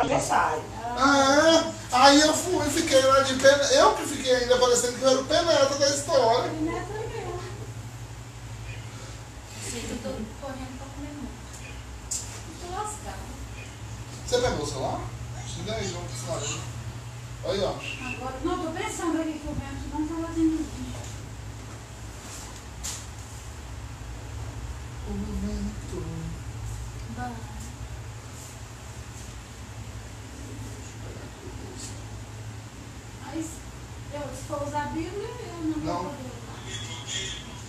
aniversário. Ah, é? Aí eu fui, fiquei lá de pena. Eu que fiquei ainda parecendo que eu era o penetra da história. Neto é eu tô correndo pra comer muito. Tô lascada. Você pegou o celular? Chega aí, vamos pro celular. Aí, ó. Agora, não, tô pensando aqui que o vento não tá fazendo isso. O vento. Bah. Mas, eu, se for usar a Bíblia, eu não, Não. vou poder usar.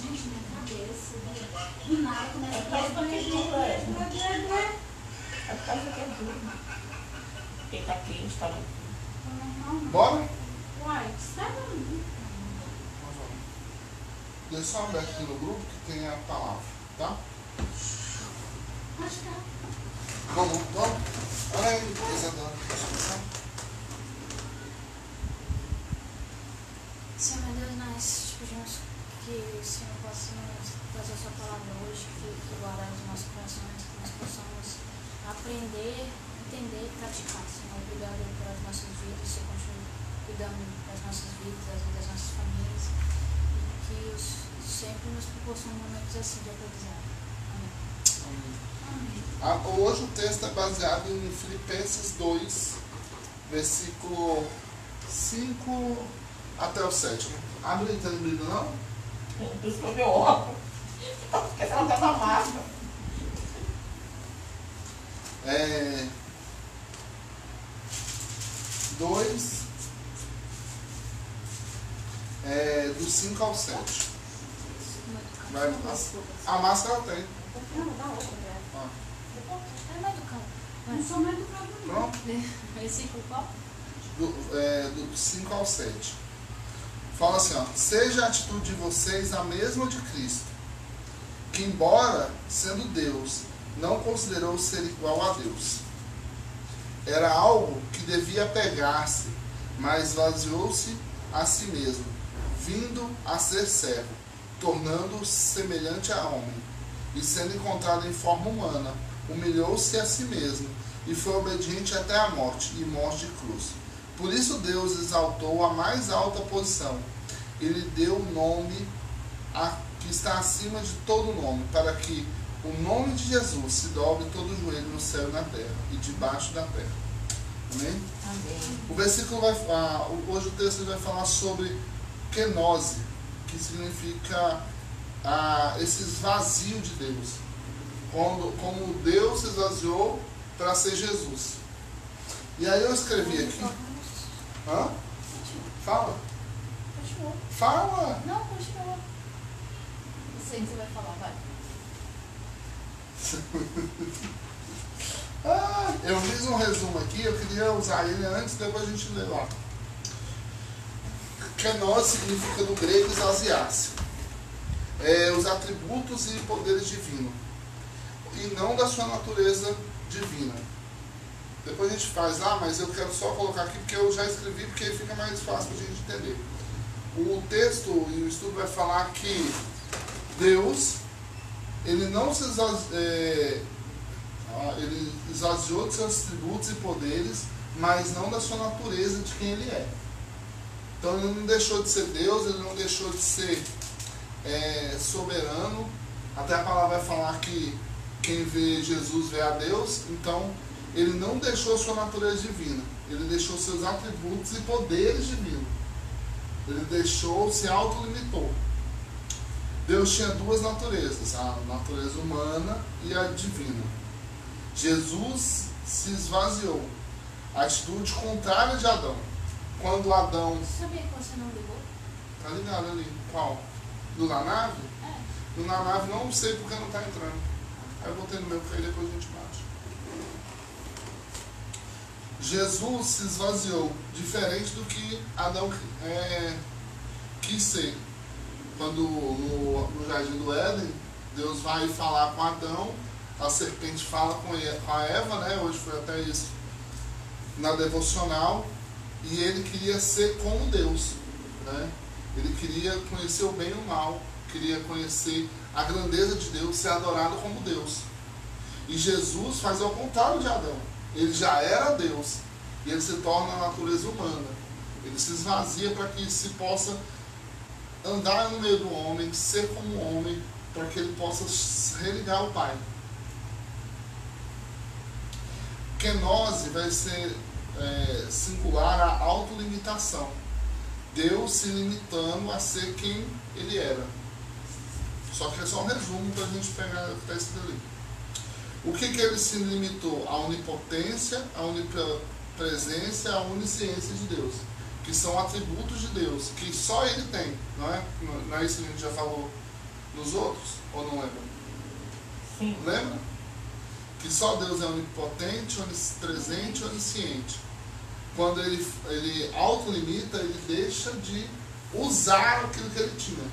Gente, minha cabeça, do nada, começa a Mas por que dura, é? doer. É por causa que é duro. Porque tá quente, tá bom. Bora? Uai, está bom. Deixa só aberto aqui no grupo que tem a palavra, tá? Acho que tá. Vamos, vamos. Olha aí, Isadora. Senhor meu Deus, nós te pedimos que o Senhor possa nos trazer a sua palavra hoje, que fique guardada nos nossos corações, que nós possamos aprender, entender e praticar. Senhor, obrigado pelas nossas vidas, Senhor, continue cuidando das nossas vidas, das vidas das nossas famílias, e que os, sempre nos proporcione momentos assim de aprendizado. Amém. Amém. Ah, Hoje o texto é baseado em Filipenses 2, versículo 5 até o 7. Abre aí, tá lembrando não? Por isso que eu vi o óculos. Porque ela tá na máscara. É. 2. É, do 5 ao 7. Vai, a, a máscara tem. Não, dá outra, né? Ó, É mais educado. Não sou mais educado, não. pronto? Versículo qual? Do, é, do 5 ao 7. Fala assim, ó. Seja a atitude de vocês a mesma de Cristo, que embora sendo Deus, não considerou ser igual a Deus. Era algo que devia pegar-se, mas vaziou-se a si mesmo, vindo a ser servo, tornando-se semelhante a homem, e sendo encontrado em forma humana, humilhou-se a si mesmo, e foi obediente até a morte, e morte de cruz. Por isso Deus exaltou a mais alta posição. Ele deu o nome a, que está acima de todo nome, para que o nome de Jesus se dobre todo o joelho no céu e na terra, e debaixo da terra. Amém? Amém. O versículo vai ah, hoje o texto vai falar sobre kenose, que significa ah, esse esvazio de Deus. Quando, como Deus se esvaziou para ser Jesus. E aí eu escrevi aqui. Hã? Fala. Continua. Fala! Não, continua. Não sei o que você vai falar, vai. Ah, eu fiz um resumo aqui, eu queria usar ele antes, depois a gente lê lá. Kenós significa no grego esvaziar-se. É, os atributos e poderes divinos. E não da sua natureza divina. Depois a gente faz lá, mas eu quero só colocar aqui porque eu já escrevi, porque fica mais fácil para a gente entender. O texto e o estudo vai falar que Deus, ele não se esvazi- é, ah, ele esvaziou de seus atributos e poderes, mas não da sua natureza de quem ele é. Então ele não deixou de ser Deus, ele não deixou de ser é, soberano. Até a palavra vai falar que quem vê Jesus vê a Deus. Então ele não deixou sua natureza divina, ele deixou seus atributos e poderes divinos. Ele deixou, se autolimitou. Deus tinha duas naturezas, a natureza humana e a divina. Jesus se esvaziou. A atitude contrária de Adão. Quando Adão. Você sabia que você não ligou? Tá ligado ali? Qual? Do na nave? É. Do na nave não sei porque não tá entrando. Aí eu botei no meu, porque aí depois a gente bate. Jesus se esvaziou, diferente do que Adão é, quis ser. Quando no, no jardim do Éden, Deus vai falar com Adão, a serpente fala com, E- com a Eva, né? Hoje foi até isso na devocional, e ele queria ser como Deus, né? Ele queria conhecer o bem e o mal, queria conhecer a grandeza de Deus, ser adorado como Deus. E Jesus faz ao contrário de Adão. Ele já era Deus e ele se torna a natureza humana. Ele se esvazia para que se possa andar no meio do homem, ser como homem, para que ele possa religar ao Pai. Kenose vai ser é, singular a autolimitação. Deus se limitando a ser quem ele era. Só que é só um resumo para a gente pegar o texto dali. O que, que ele se limitou? A onipotência, a onipresença, a onisciência de Deus. Que são atributos de Deus, que só ele tem. Não é, não é isso que a gente já falou nos outros? Ou não lembra? Sim. Lembra? Que só Deus é onipotente, onipresente e onisciente. Quando ele, ele autolimita, ele deixa de usar aquilo que ele tinha.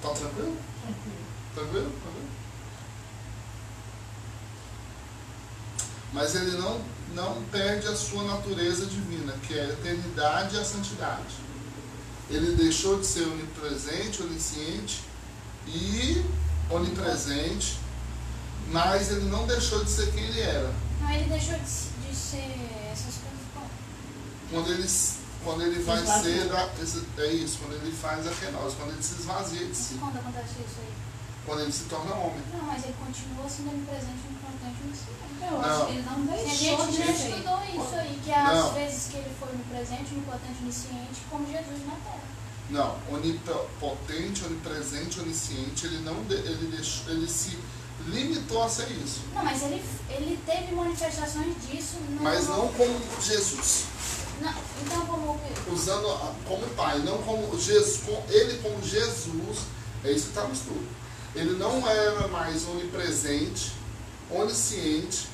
Tá tranquilo? Tranquilo. Mas ele não, não perde a sua natureza divina, que é a eternidade e a santidade. Ele deixou de ser onipresente, onisciente e onipresente, mas ele não deixou de ser quem ele era. Não, ele deixou de, de ser essas coisas. Bom, Quando ele, quando ele vai ser, da, esse- é isso, quando ele faz a kenose, quando ele se esvazia de si, quando acontece isso aí? quando ele se torna homem. Não, mas ele continua sendo onipresente, importante no céu. Eu Não. acho que ele não deixou de estudou isso aí, que às Não. vezes que ele foi onipresente, onipotente, onisciente, como Jesus na Terra. Não, onipotente, onipresente, onisciente, ele não de- ele deixou, ele se limitou a ser isso, Não, mas ele, ele teve manifestações disso no. mas não como Jesus, Não, então como. usando a- como pai, não como Jesus, com- ele como Jesus, é isso que está no estudo. Ele não era mais onipresente, onisciente,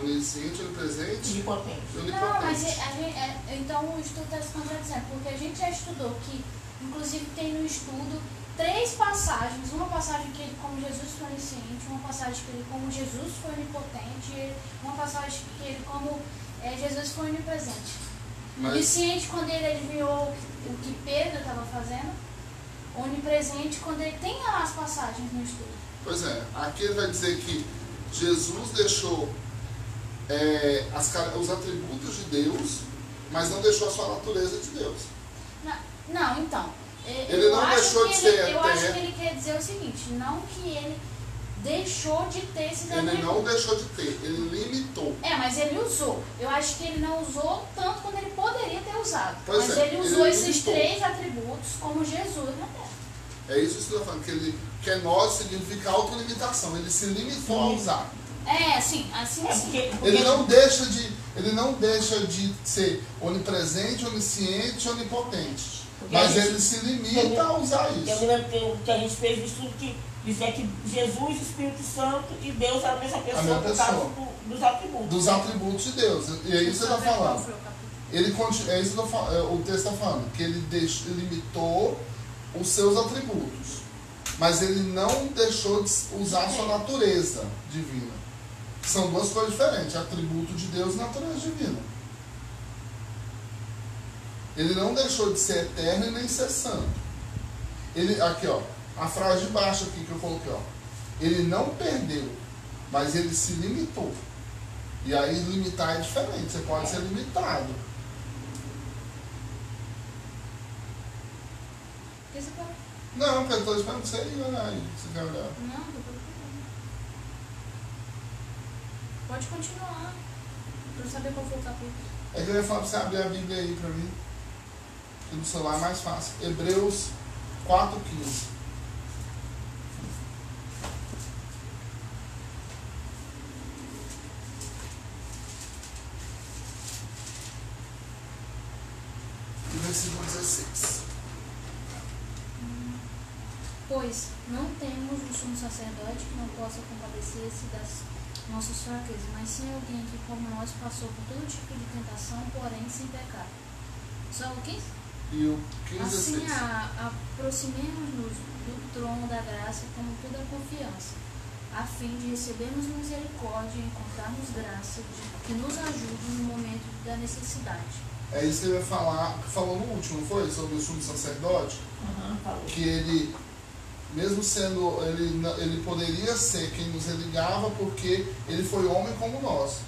onisciente, onipresente, De potente. e Não, mas onipotente. é- a gente, é- então o estudo está se contradizendo, porque a gente já estudou que, inclusive tem no estudo três passagens, uma passagem que ele como Jesus foi onisciente, uma passagem que ele como Jesus foi onipotente, uma passagem que ele como é, Jesus foi onipresente. Mas, Onisciente quando ele adivinhou o que Pedro estava fazendo, onipresente quando ele tem lá as passagens no estudo. pois é, aqui ele vai dizer que Jesus deixou é, as os atributos de Deus, mas não deixou a sua natureza de Deus. Não, não, então. É, Ele eu não acho deixou que de ele- ser Eu acho que ele quer dizer o seguinte, não que ele deixou de ter esses Ele não deixou de ter, ele limitou. É, mas ele usou. Eu acho que ele não usou tanto quanto ele poderia ter usado. Pois mas é, ele usou ele esses limitou. três atributos como Jesus na Terra. É isso que eu estou falando, que ele que nós significa autolimitação. Ele se limitou a Sim. usar. É, assim, assim É porque, porque Ele não deixa de, ele não deixa de ser onipresente, onisciente, onipotente. Mas a gente- ele se limita a usar eu me isso. lembro que, que a gente fez um estudo que dizia que Jesus, Espírito Santo e Deus eram a mesma pessoa, mesma por causa pessoa. do- dos atributos. Dos atributos de Deus. E é isso que ele está falando. o? Ele é isso que eu é, o texto está falando, que ele deixou, ele limitou os seus atributos, mas ele não deixou de usar a sua natureza divina. São duas coisas diferentes, atributo de Deus e natureza divina. Ele não deixou de ser eterno e nem ser santo. Ele, aqui ó, a frase de baixo aqui que eu coloquei, ó. Ele não perdeu, mas ele se limitou. E aí limitar é diferente, você pode ser limitado. Falou? Não, porque eu estou esperando você ir olhar aí, você quer olhar. Não, tô preocupado. Pode continuar. Pra eu saber qual foi o capítulo. É que eu ia falar pra você abrir a Bíblia aí pra mim. Que no celular é mais fácil. Hebreus 4,15. E versículo 16. Pois não temos um sumo sacerdote que não possa compadecer-se das nossas fraquezas, mas sim alguém que, como nós, passou por todo tipo de tentação, porém sem pecado. Só o 15? E o 15 Assim, 16. a- aproximemos-nos do trono da graça com toda a confiança, a fim de recebermos misericórdia e encontrarmos graça de, que nos ajude no momento da necessidade. É isso que ele vai falar, que falou no último, não foi? Sobre o sumo sacerdote. Aham, falou. que ele mesmo sendo, ele, ele poderia ser quem nos religava porque ele foi homem como nós.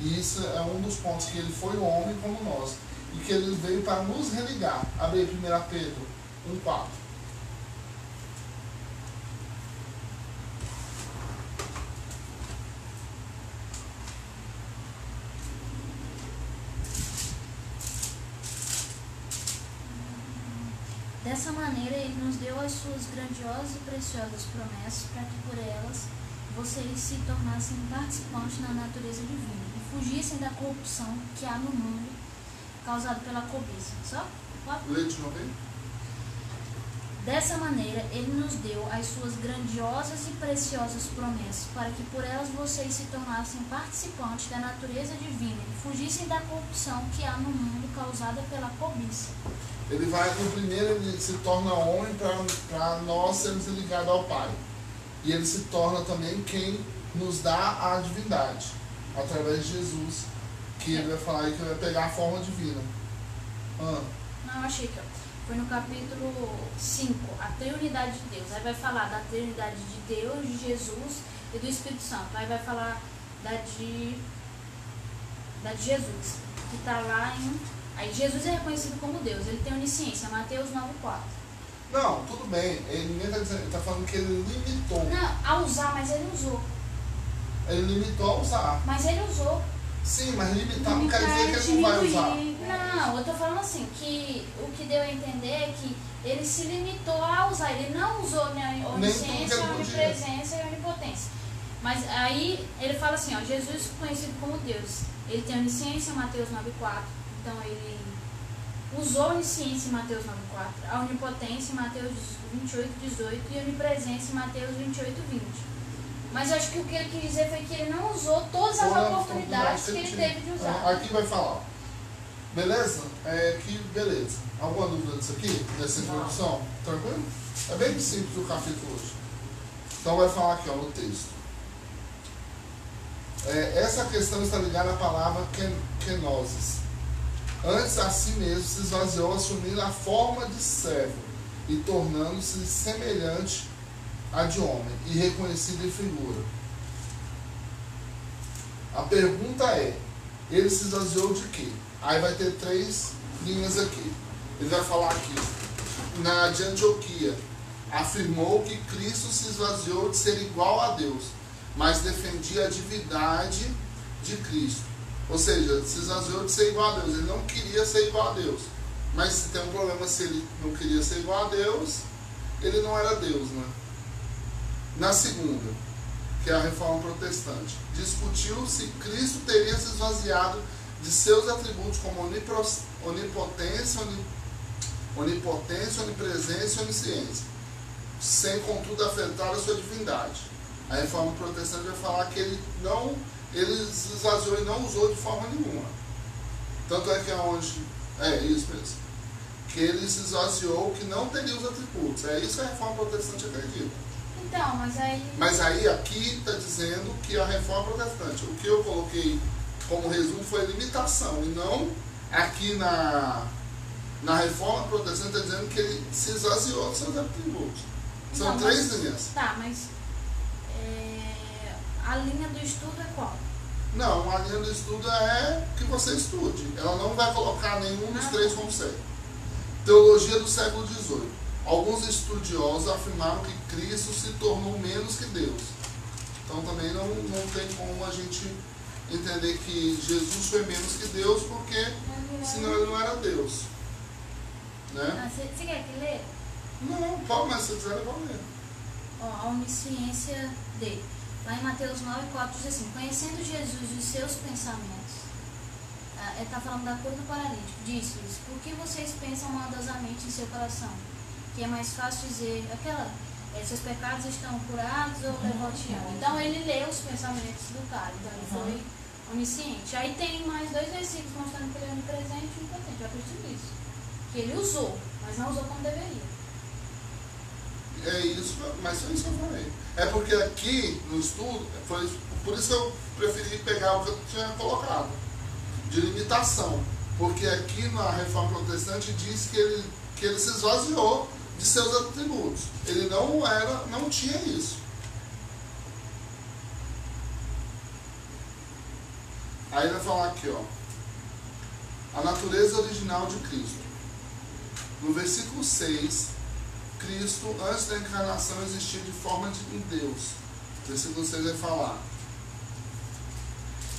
E isso é um dos pontos, que ele foi homem como nós. E que ele veio para nos religar. Abre aí 1 Pedro 1,4. Dessa maneira, ele nos deu as suas grandiosas e preciosas promessas para que por elas vocês se tornassem participantes da natureza divina e fugissem da corrupção que há no mundo causada pela cobiça. Só? Lê de novo. Dessa maneira, ele nos deu as suas grandiosas e preciosas promessas, para que por elas vocês se tornassem participantes da natureza divina e fugissem da corrupção que há no mundo causada pela cobiça. Ele vai, no primeiro, ele se torna homem para nós sermos ligados ao Pai. E ele se torna também quem nos dá a divindade, através de Jesus, que ele vai falar aí que vai pegar a forma divina. Ah, Não, eu achei que foi no capítulo 5, a Trindade de Deus. Aí vai falar da Trindade de Deus, de Jesus e do Espírito Santo. Aí vai falar da de, da de Jesus, que está lá em. Aí Jesus é reconhecido como Deus, ele tem onisciência, Mateus 9,4. não, tudo bem. Ele, ninguém está dizendo, ele tá falando que ele limitou. Não, a usar, mas ele usou. Ele limitou a usar. Mas ele usou. Sim, mas limitar não quer dizer que ele não vai usar. diminuir. Não, eu tô falando assim, que o que deu a entender é que ele se limitou a usar, ele não usou Nem tudo onisciência, podia. onipresença e onipotência. Mas aí ele fala assim, ó, Jesus conhecido como Deus, ele tem onisciência, Mateus 9,4, então ele usou onisciência em Mateus 9,4, a onipotência em Mateus 28, 18 e a onipresença em Mateus 28, 20. Mas eu acho que o que ele quis dizer foi que ele não usou todas as Toda oportunidades que ele tinha. teve de usar. Ah, Aqui vai falar. Beleza? É que beleza. Alguma dúvida disso aqui? Dessa introdução? Tranquilo? É bem simples o capítulo hoje. Então vai falar aqui ó, no texto. É, essa questão está ligada à palavra ken, kenosis. Antes a si mesmo se esvaziou, assumindo a forma de servo e tornando-se semelhante a de homem e reconhecido em figura. A pergunta é: ele se esvaziou de quê? Aí vai ter três linhas aqui. Ele vai falar aqui. Na de Antioquia, afirmou que Cristo se esvaziou de ser igual a Deus, mas defendia a divindade de Cristo. Ou seja, se esvaziou de ser igual a Deus. Ele não queria ser igual a Deus. Mas se tem um problema, se ele não queria ser igual a Deus, ele não era Deus, né? Na segunda, que é a reforma protestante, discutiu se Cristo teria se esvaziado de seus atributos como onipotência, oni- onipotência, onipresença e onisciência, sem contudo afetar a sua divindade. A reforma protestante vai falar que ele não, ele se esvaziou e não usou de forma nenhuma. Tanto é que é onde, é isso mesmo, que ele se esvaziou que não teria os atributos. É isso que a reforma protestante acredita. Então, mas aí. Mas aí aqui está dizendo que a reforma protestante, o que eu coloquei como resumo foi limitação, e não aqui na, na reforma protestante está dizendo que ele se esvaziou dos seus atributos. São Então, três mas- linhas. Tá, mas. é, a linha do estudo é qual? Não, a linha do estudo é que você estude. Ela não vai colocar nenhum dos Ah. três como certo. Teologia do século XVIII. Alguns estudiosos afirmaram que Cristo se tornou menos que Deus. Então também não, não tem como a gente entender que Jesus foi menos que Deus, porque senão ele não era Deus. Né? Ah, Você você quer que lê? Não, pode, mas se quiser, pode ler. Ó, a onisciência dele. Lá em Mateus 9, 4 diz assim: Conhecendo Jesus e os seus pensamentos, ah, ele está falando da cura do paralítico, disse-lhes: Por que vocês pensam maldosamente em seu coração? Que é mais fácil dizer aquela. eh, seus pecados estão curados ou levanteando. Então ele leu os pensamentos do cara, então ele foi onisciente. Aí tem mais dois versículos mostrando que ele é onipresente e onipotente. Eu acredito nisso. Que ele usou, mas não usou como deveria. É isso, mas foi isso que eu falei. É porque aqui no estudo, foi por isso que eu preferi pegar o que eu tinha colocado, de limitação. Porque aqui na reforma protestante diz que ele, que ele se esvaziou de seus atributos. Ele não era, não tinha isso. Aí ele vai falar aqui, ó. A natureza original de Cristo. No versículo 6, Cristo, antes da encarnação, existia de forma de Deus. Versículo 6 vai falar.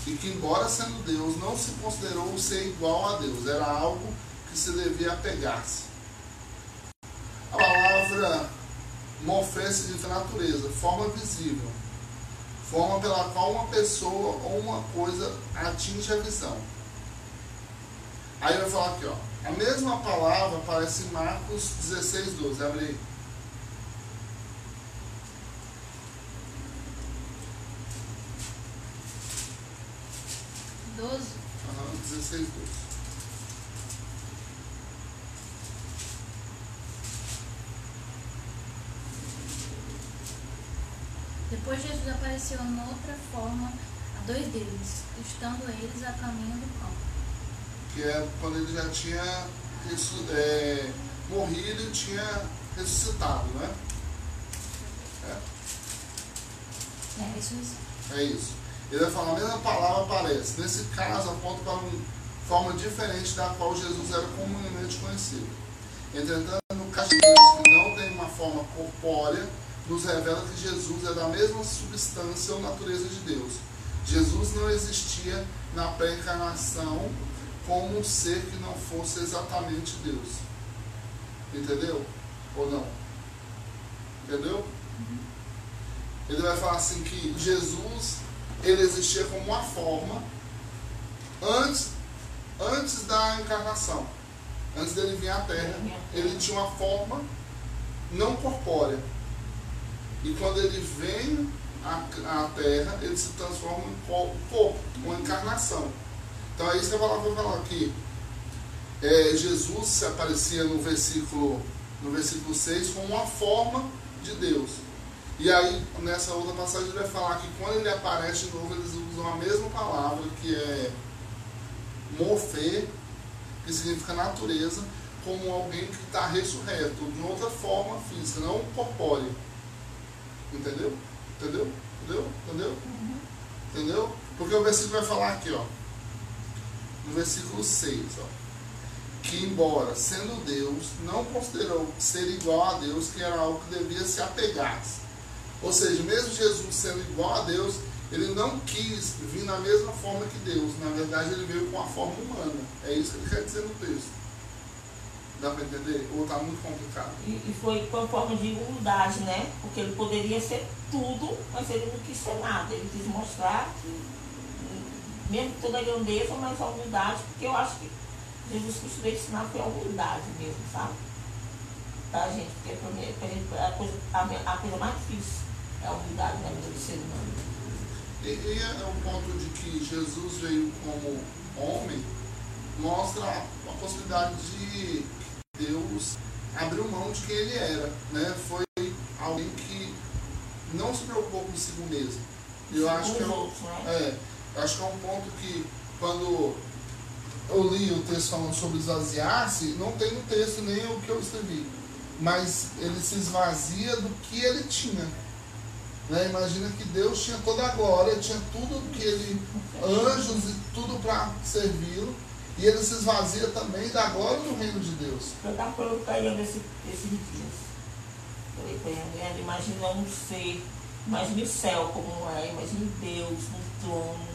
E que, embora sendo Deus, não se considerou ser igual a Deus. Era algo que se devia apegar-se. A palavra morfé significa natureza, forma visível. Forma pela qual uma pessoa ou uma coisa atinge a visão. Aí vai falar aqui, ó. A mesma palavra aparece em Marcos 16, 12. Abre aí. Doze. Aham, 16, 12. Depois Jesus apareceu noutra forma a dois deles, estando eles a caminho do campo. Que é quando ele já tinha é, morrido e tinha ressuscitado, né? É. É isso. É isso. Ele vai falar a mesma palavra aparece. Nesse caso, aponta para uma forma diferente da qual Jesus era comumente conhecido. Entretanto, no caso de Deus, que não tem uma forma corpórea, nos revela que Jesus é da mesma substância ou natureza de Deus. Jesus não existia na pré-encarnação como um ser que não fosse exatamente Deus. Entendeu? Ou não? Entendeu? Ele vai falar assim que Jesus ele existia como uma forma antes, antes da encarnação. Antes dele vir à Terra, ele tinha uma forma não corpórea. E quando ele vem à, à Terra, ele se transforma em co- corpo, uma encarnação. Então é isso que a palavra falar aqui. É, Jesus se aparecia no versículo, no versículo 6 como uma forma de Deus. E aí, nessa outra passagem, ele vai falar que quando ele aparece de novo, eles usam a mesma palavra, que é morfê, que significa natureza, como alguém que está ressurreto, de outra forma física, não corpórea. Entendeu? Entendeu? Entendeu? Entendeu? Entendeu? Porque o versículo vai falar aqui, ó. No versículo 6, ó. Que embora sendo Deus, não considerou ser igual a Deus, que era algo que devia se apegar. Ou seja, mesmo Jesus sendo igual a Deus, ele não quis vir na mesma forma que Deus. Na verdade, ele veio com a forma humana. É isso que ele quer dizer no texto. Dá para entender? Ou está muito complicado? E, e foi com forma de humildade, né? Porque ele poderia ser tudo, mas ele não quis ser nada. Ele quis mostrar que, mesmo toda a grandeza, mas a humildade, porque eu acho que Jesus Cristo veio ensinar foi a humildade mesmo, sabe? Tá, gente? Porque pra mim, pra gente, a, coisa, a, a coisa mais difícil é a humildade na vida do ser humano. E, e é o ponto de que Jesus veio como homem, mostra a possibilidade de Deus abriu mão de quem ele era. Né? Foi alguém que não se preocupou consigo mesmo. E eu acho que é um, né? é, acho que é um ponto que quando eu li o texto falando sobre esvaziar-se, não tem no texto nem o que eu escrevi. Mas ele se esvazia do que ele tinha. Né? Imagina que Deus tinha toda a glória, tinha tudo que ele, anjos e tudo para servi-lo, e ele se esvazia também da glória do reino de Deus. Eu estava falando para ele esse, esses dias. Falei para ele, imagina um ser, imagine o céu como é, imagine Deus no trono,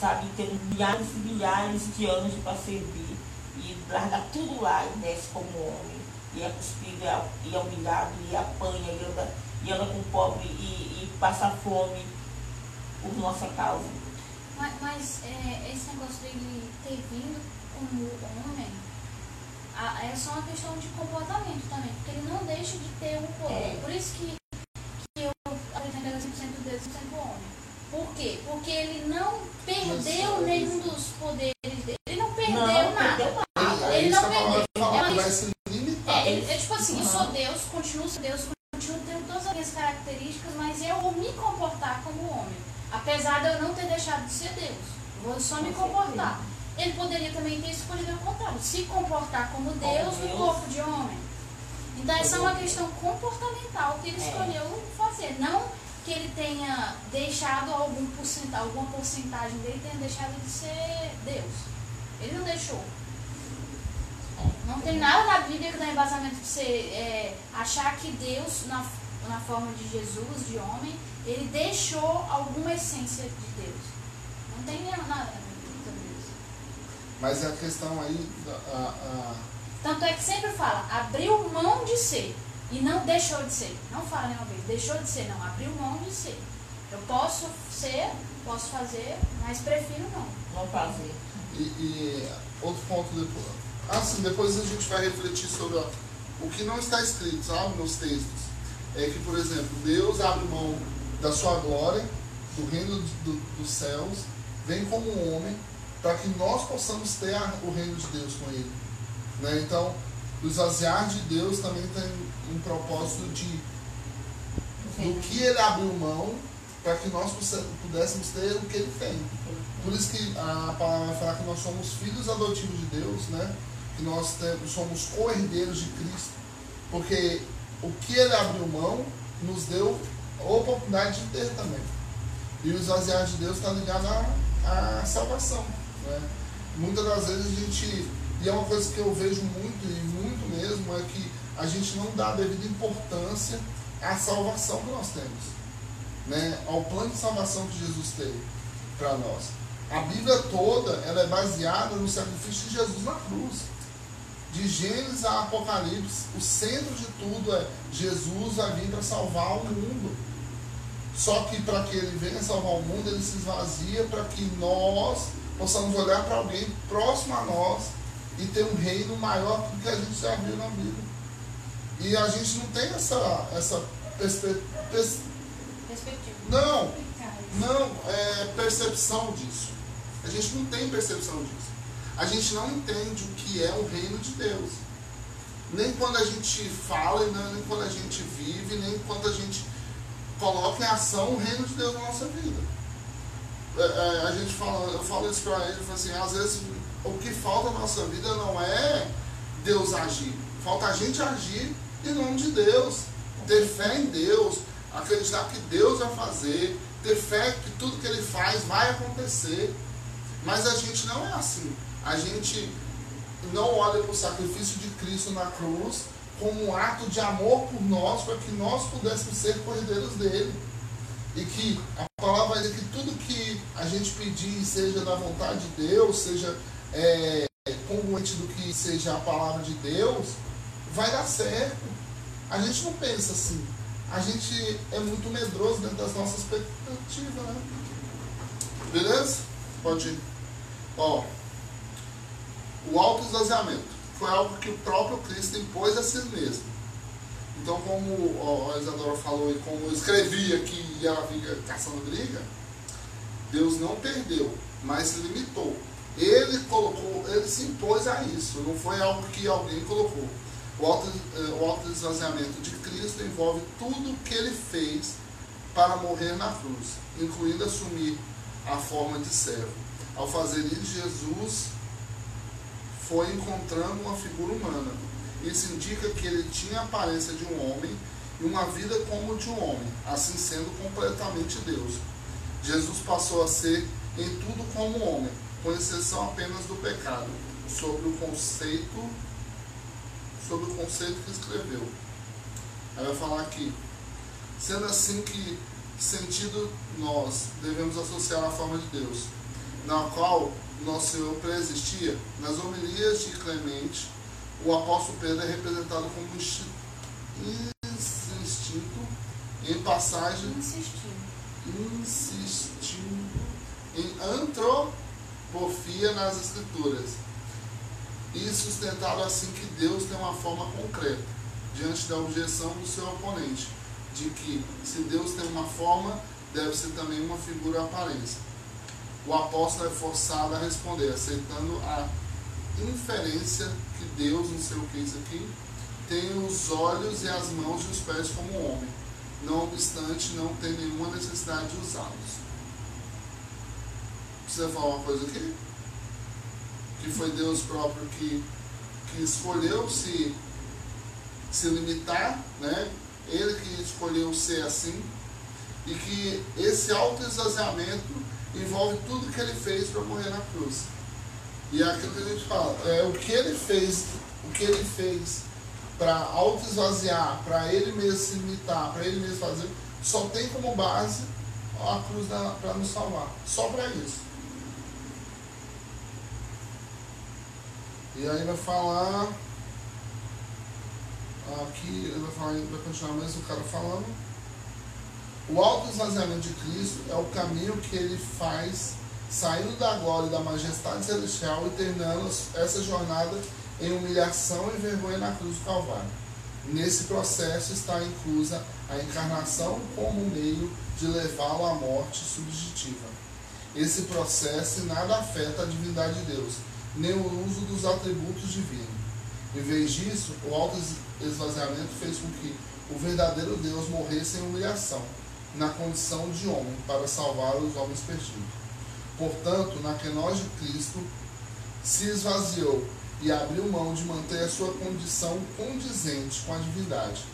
sabe, tendo milhares e milhares de anos para servir, e largar tudo lá e desce como homem, e é cuspido, e é, e é humilhado, e apanha, e anda, e anda com o pobre, e, e passa fome por nossa causa. Mas, mas, é, esse negócio dele ter vindo como homem é só uma questão de comportamento também, porque ele não deixa de ter um poder. É. Por isso que, que eu ele é 100% Deus e 100% homem. Por quê? Porque ele não perdeu Mas, nenhum dos poderes dele. Ele não perdeu não, nada. perdeu nada. É Ele isso não perdeu. fala, É vai isso. se limitar. É, ele, é tipo assim, eu sou Aham. Deus, continuo sendo Deus, continuo tendo todas as minhas características, mas eu vou me comportar como homem. Apesar de eu não ter deixado de ser Deus. Vou só me Com comportar. Ele poderia também ter escolhido ao contrário, se comportar como Deus no corpo de homem. Então essa é uma questão comportamental que ele É. escolheu fazer. Não que ele tenha deixado algum porcenta, alguma porcentagem dele tenha deixado de ser Deus. Ele não deixou. Não tem nada na Bíblia que dá embasamento de você é, achar que Deus, na, na forma de Jesus, de homem, ele deixou alguma essência de Deus. Não tem nada na Bíblia sobre isso. Mas a questão aí, a, a- Tanto é que sempre fala, abriu mão de ser e não deixou de ser. Não fala nenhuma vez, deixou de ser, não, abriu mão de ser. Eu posso ser, posso fazer, mas prefiro não. Não fazer. e, e outro ponto depois. Assim, depois a gente vai refletir sobre ó, o que não está escrito, sabe, nos textos. É que, por exemplo, Deus abre mão da sua glória, do reino do- dos céus, vem como um homem, para que nós possamos ter o reino de Deus com ele. Né? Então, o esvaziar de Deus também tem um propósito de do que ele abriu mão para que nós pudéssemos ter o que ele tem. Por isso que a palavra vai falar que nós somos filhos adotivos de Deus, né? Que nós temos, somos co-herdeiros de Cristo. Porque o que ele abriu mão nos deu a oportunidade de ter também. E o esvaziar de Deus está ligado à, à salvação. Né? Muitas das vezes a gente. E é uma coisa que eu vejo muito, e muito mesmo, é que a gente não dá a devida importância à salvação que nós temos. Né? Ao plano de salvação que Jesus teve para nós. A Bíblia toda ela é baseada no sacrifício de Jesus na cruz. De Gênesis a Apocalipse, o centro de tudo é Jesus vai vir para salvar o mundo. Só que para que ele venha salvar o mundo, ele se esvazia para que nós possamos olhar para alguém próximo a nós e ter um reino maior do que a gente já viu na Bíblia. E a gente não tem essa, essa perspe- pers- Respectivo. não, não é percepção disso. A gente não tem percepção disso. A gente não entende o que é o reino de Deus. Nem quando a gente fala, nem quando a gente vive, nem quando a gente coloca em ação o reino de Deus na nossa vida. É, é, a gente fala, eu falo isso para ele, eu falo assim, às vezes o que falta na nossa vida não é Deus agir, falta a gente agir em nome de Deus, ter fé em Deus, acreditar que Deus vai fazer, ter fé que tudo que Ele faz vai acontecer. Mas a gente não é assim. A gente não olha para o sacrifício de Cristo na cruz como um ato de amor por nós, para que nós pudéssemos ser cordeiros dele. E que a palavra dizer que tudo que a gente pedir seja da vontade de Deus, seja é, congruente do que seja a palavra de Deus, vai dar certo. A gente não pensa assim. A gente é muito medroso dentro das nossas expectativas, né? Beleza? Pode ir. Ó, o auto-esvaziamento foi algo que o próprio Cristo impôs a si mesmo. Então, como ó, a Isadora falou e como eu escrevi aqui e ela fica caçando briga, Deus não perdeu, mas limitou. Ele colocou, ele se impôs a isso, não foi algo que alguém colocou. O auto, eh, o auto-esvaziamento de Cristo envolve tudo o que ele fez para morrer na cruz, incluindo assumir a forma de servo. Ao fazer isso, Jesus foi encontrando uma figura humana. Isso indica que ele tinha a aparência de um homem e uma vida como de um homem, assim sendo completamente Deus. Jesus passou a ser em tudo como homem, com exceção apenas do pecado, sobre o conceito sobre o conceito que escreveu. Aí vai falar aqui, sendo assim que sentido nós devemos associar a forma de Deus, na qual nosso Senhor preexistia, nas homilias de Clemente, o apóstolo Pedro é representado como insti- instinto em passagem Insistindo em antropofia nas escrituras e sustentado assim que Deus tem uma forma concreta diante da objeção do seu oponente de que se Deus tem uma forma deve ser também uma figura e aparência o apóstolo é forçado a responder aceitando a inferência que Deus não sei o que isso aqui tem os olhos e as mãos e os pés como homem não obstante, não tem nenhuma necessidade de usá-los. Precisa falar uma coisa aqui? Que foi Deus próprio que, que escolheu se se limitar, né? Ele que escolheu ser assim e que esse autoesvaziamento envolve tudo que ele fez para morrer na cruz. E é aquilo que a gente fala, é o que ele fez, o que ele fez para autoesvaziar, para ele mesmo se limitar, para ele mesmo fazer, só tem como base a cruz para nos salvar. Só para isso. E aí vai falar. Aqui ele vai, vai continuar mesmo o cara falando. O alto esvaziamento de Cristo é o caminho que ele faz saindo da glória e da majestade celestial e terminando essa jornada em humilhação e vergonha na cruz do Calvário. Nesse processo está inclusa a encarnação como meio de levá-lo à morte subjetiva. Esse processo nada afeta a divindade de Deus, nem o uso dos atributos divinos. Em vez disso, o alto esvaziamento fez com que o verdadeiro Deus morresse em humilhação, na condição de homem, para salvar os homens perdidos. Portanto, na quenose de Cristo, se esvaziou e abriu mão de manter a sua condição condizente com a divindade,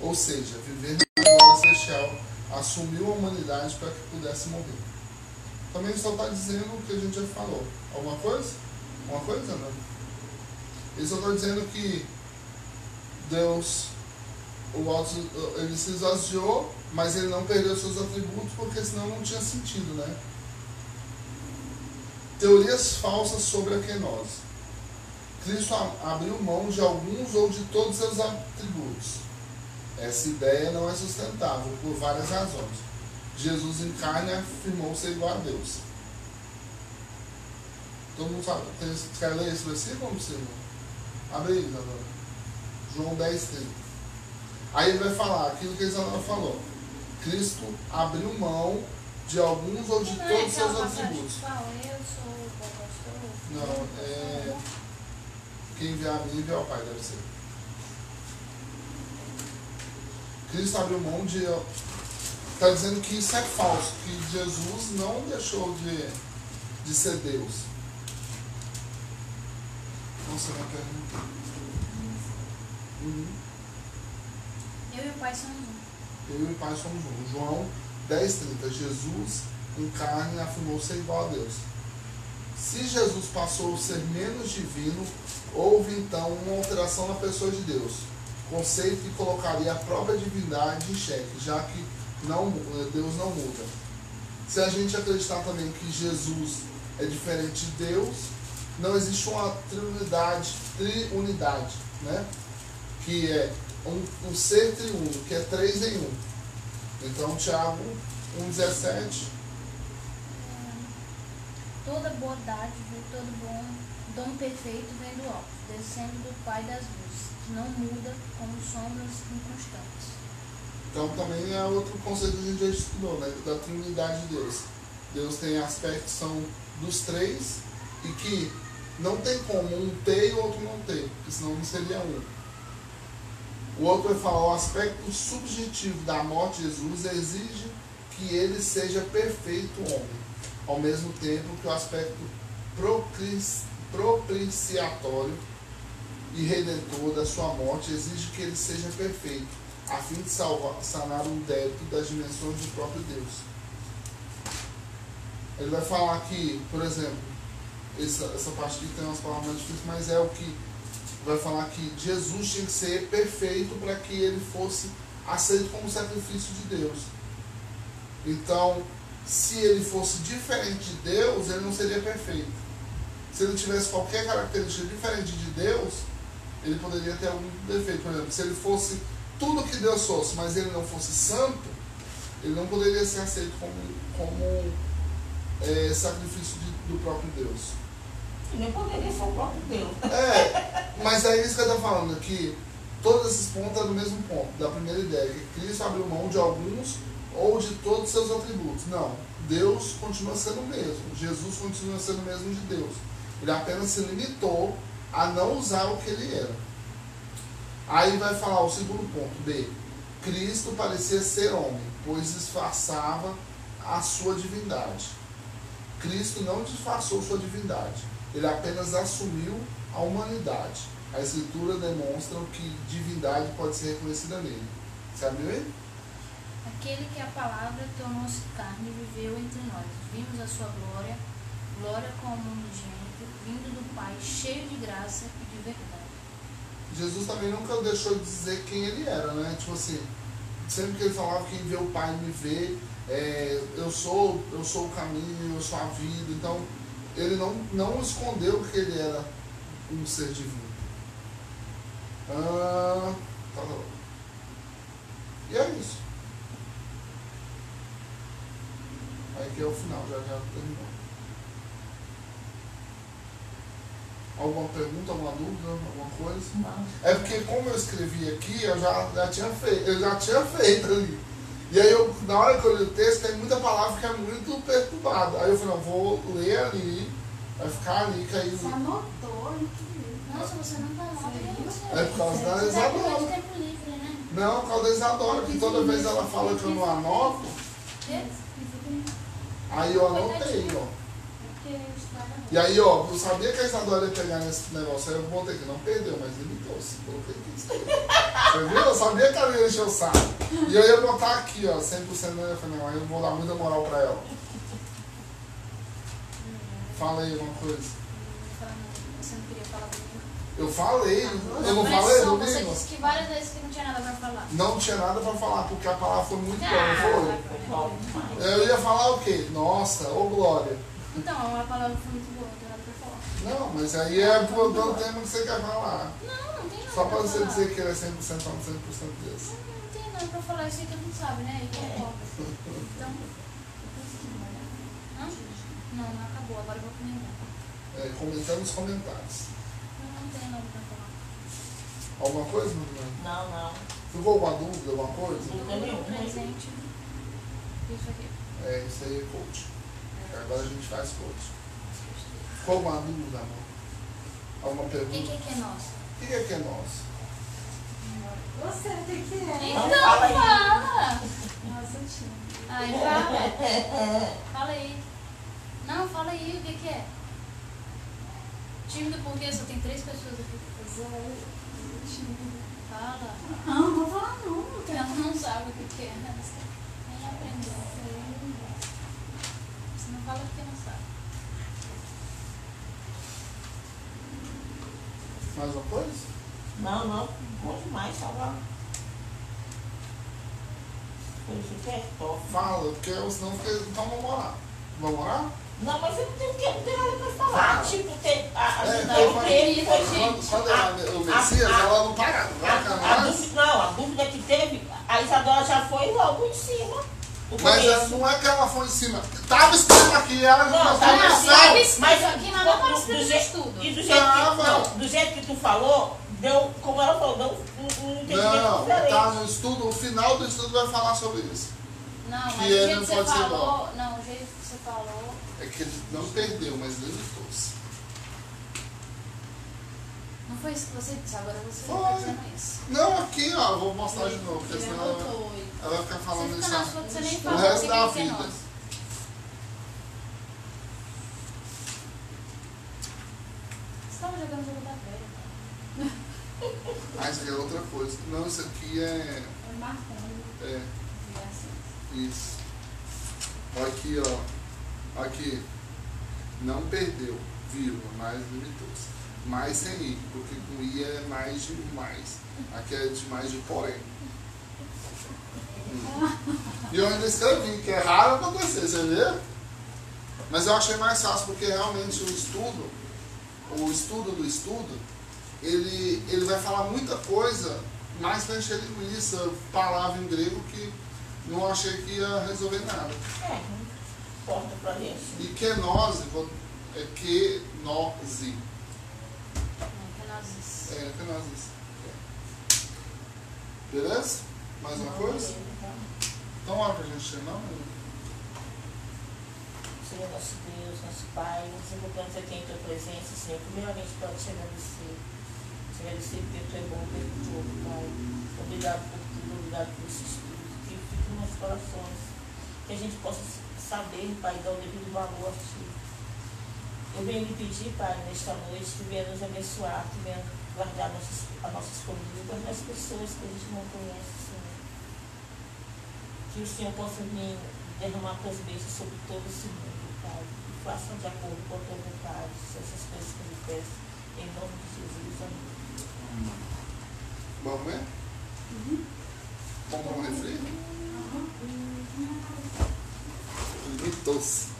ou seja, viver na glória celestial, assumiu a humanidade para que pudesse morrer. Também só está dizendo o que a gente já falou. Alguma coisa? Uma coisa, não? Ele só está dizendo que Deus, o alto, ele se esvaziou, mas ele não perdeu seus atributos, porque senão não tinha sentido, né? Teorias falsas sobre a kenose. Cristo abriu mão de alguns ou de todos seus atributos. Essa ideia não é sustentável por várias razões. Jesus em carne afirmou ser igual a Deus. Todo mundo sabe. Quer ler esse versículo, Silvio? Abre aí, Isadora. João 10, 30. Aí ele vai falar aquilo que Isadora falou. Cristo abriu mão de alguns ou de todos seus atributos. Não, é. Quem enviar a mim enviar o Pai, deve ser. Cristo abriu mão de. Está dizendo que isso é falso, que Jesus não deixou de, de ser Deus. Nossa, minha pergunta. Uhum. Eu e o pai somos um. Eu e o Pai somos um. João 10, 30. Jesus em carne afirmou ser igual a Deus. Se Jesus passou a ser menos divino, houve então uma alteração na pessoa de Deus. Conceito que colocaria a própria divindade em xeque, já que não, Deus não muda. Se a gente acreditar também que Jesus é diferente de Deus, não existe uma triunidade, triunidade né? que é um, um ser triuno, que é três em um. Então, Tiago 1,17. Toda boa dádiva e todo bom dom perfeito vem do alto, descendo do Pai das luzes, que não muda como sombras inconstantes. Então, também é outro conceito que a gente já estudou, né? da Trindade de Deus. Deus tem aspectos que são dos três e que não tem como um ter e o outro não ter, porque senão não seria um. O outro vai falar o aspecto subjetivo da morte de Jesus exige que ele seja perfeito homem, ao mesmo tempo que o aspecto propici- propiciatório e redentor da sua morte exige que ele seja perfeito, a fim de salvar, sanar um débito das dimensões do próprio Deus. Ele vai falar que, por exemplo, essa, essa parte aqui tem umas palavras difíceis, mas é o que vai falar que Jesus tinha que ser perfeito para que ele fosse aceito como sacrifício de Deus. Então, se ele fosse diferente de Deus, ele não seria perfeito. Se ele tivesse qualquer característica diferente de Deus, ele poderia ter algum defeito. Por exemplo, se ele fosse tudo que Deus fosse, mas ele não fosse santo, ele não poderia ser aceito como, como é, sacrifício de- do próprio Deus. Nem poderia ser o próprio Deus. É, mas é isso que eu estou falando, que todos esses pontos é do mesmo ponto, da primeira ideia, que Cristo abriu mão de alguns ou de todos os seus atributos. Não, Deus continua sendo o mesmo, Jesus continua sendo o mesmo de Deus. Ele apenas se limitou a não usar o que ele era. Aí vai falar o segundo ponto, B. Cristo parecia ser homem, pois disfarçava a sua divindade. Cristo não disfarçou sua divindade, ele apenas assumiu a humanidade. a escritura demonstra que divindade pode ser reconhecida nele. Sabe? Aquele que a palavra tornou-se carne viveu entre nós. Vimos a sua glória, glória como unigênito, vindo do Pai, cheio de graça e de verdade. Jesus também nunca deixou de dizer quem ele era, né? Tipo assim, sempre que ele falava quem vê o Pai me vê, é, eu sou eu sou o caminho, eu sou a vida. Então, ele não, não escondeu que ele era um ser divino. Ah, tá bom. E é isso. Aí que é o final, já já terminou. Alguma pergunta, alguma dúvida, alguma coisa? Não. É porque como eu escrevi aqui, eu já, já tinha feito, eu já tinha feito ali. E aí eu, na hora que eu li o texto, tem muita palavra que é muito perturbada. Aí eu falei, não, vou ler ali, vai ficar ali, que aí. Você anotou. Nossa, você não tá lá. É por causa da Isadora. né? Não, por causa da Isadora, que toda vez ela fala que eu não anoto, aí eu anotei, ó. Estava E aí, ó, eu sabia que a Isadora ia pegar nesse negócio, aí eu botei aqui, não perdeu, mas limitou-se. Coloquei aqui. Você viu? Eu sabia que ela ia encher o saco. E eu ia botar aqui, ó, 100% né? Eu falei, não, aí eu vou dar muita moral pra ela. Fala aí uma coisa. Você não queria falar comigo? Eu falei, eu não falei, Você domingo? disse que várias vezes que não tinha nada pra falar. Não tinha nada pra falar, porque a palavra foi muito boa, Ah, não foi? Eu ia falar o quê? Nossa, ô glória. Então, a palavra foi muito boa, não tem nada pra falar. Não, mas aí é pro do tema que você quer falar. Não, não tem nada Só pra pra você falar. dizer que ele é 100% homem, 100% Deus. Não, não tem nada pra falar, isso aí todo mundo sabe, né? E concorda. Então? Não, não acabou, agora eu vou comentar. É, comentando os comentários. Tem falar. Alguma coisa? Não, não. Ficou alguma dúvida, alguma coisa? Dúvida nenhuma. presente. Isso aqui. É, isso aí é coach. Agora a gente faz coach. Ficou alguma dúvida, amor? Alguma O que, pergunta? que é que é nosso? O que é que é nós? Você tem que é. Não, Então fala aí. fala! Nossa, tia. Ai, fala. Fala aí. Não, fala aí o que, que é. Tímido porque só tem três pessoas aqui. Fala. Não, não vou falar não. Ela não sabe o que, é. Nem aprendeu. Você não fala porque não sabe. Mais uma coisa? Não, não. Que é top. Fala, porque senão fica- então vamos morar. Não, mas eu não tenho, não tenho nada pra falar. Tipo, tem, a, a É, não, teve, mas- teve, gente. quando a- ela, o Messias, a- ela não para, vai A, a canais. dúvida, não, a dúvida que teve, a Isadora já foi logo em cima. Mas começo. não é que ela foi em cima. Tava escrito aqui, ela Não, não tá estava na no sala. céu. escrito Mas aqui, não tá do no jeito- estudo. E do jeito, Tava. que, não, do jeito que tu falou, deu, como ela falou, deu um, um entendimento Não, diferente. tá no estudo, o final do estudo vai falar sobre isso. Não, mas Que o ele jeito não que você pode ser falou. Não, o jeito que você falou. É que ele não perdeu, mas limitou-se. Não foi isso que você disse, agora você Foi. está dizendo isso. Não, aqui, ó, vou mostrar de novo, porque senão ela, anotou. ela vai ficar falando isso você nem fala resto o que da é vida. Você estava jogando jogo da velha. Ah, isso aqui é outra coisa. Não, isso aqui é. É marcando. É. isso. Aqui, ó. Aqui. Não perdeu, vírgula, mas limitou-se. Mais sem i, porque com i é mais de mais. Aqui é de mais de porém. Hum. E eu ainda escrevi, que é raro acontecer, você vê? Mas eu achei mais fácil porque realmente o estudo, o estudo do estudo, ele, ele vai falar muita coisa mais para encher linguiça, palavra em grego que não achei que ia resolver nada. É, não importa pra gente. E kenose é kenose. Não, que nós isso. É, kenose. Beleza? Mais uma coisa? Então, hora pra gente terminar. né? Senhor nosso Deus, nosso Pai, nos invocamos aqui em tua presença, Senhor, primeiramente para te agradecer. Te agradecer porque tu é bom o tempo todo, Pai. Obrigado por tudo, obrigado por esse estudo, corações. Que a gente possa saber, Pai, dar o devido valor a ti. Eu venho lhe pedir, Pai, nesta noite, que venha nos abençoar, que venha guardar nossas, as nossas famílias, as pessoas que a gente não conhece, Senhor. Que o Senhor possa vir derramar tuas bênçãos sobre todo esse mundo, Pai. E faça de acordo com a tua vontade, essas coisas que eu lhe peço. Em nome de Jesus, amém. Vamos ver? Vamos tomar um refri? Limitou-se.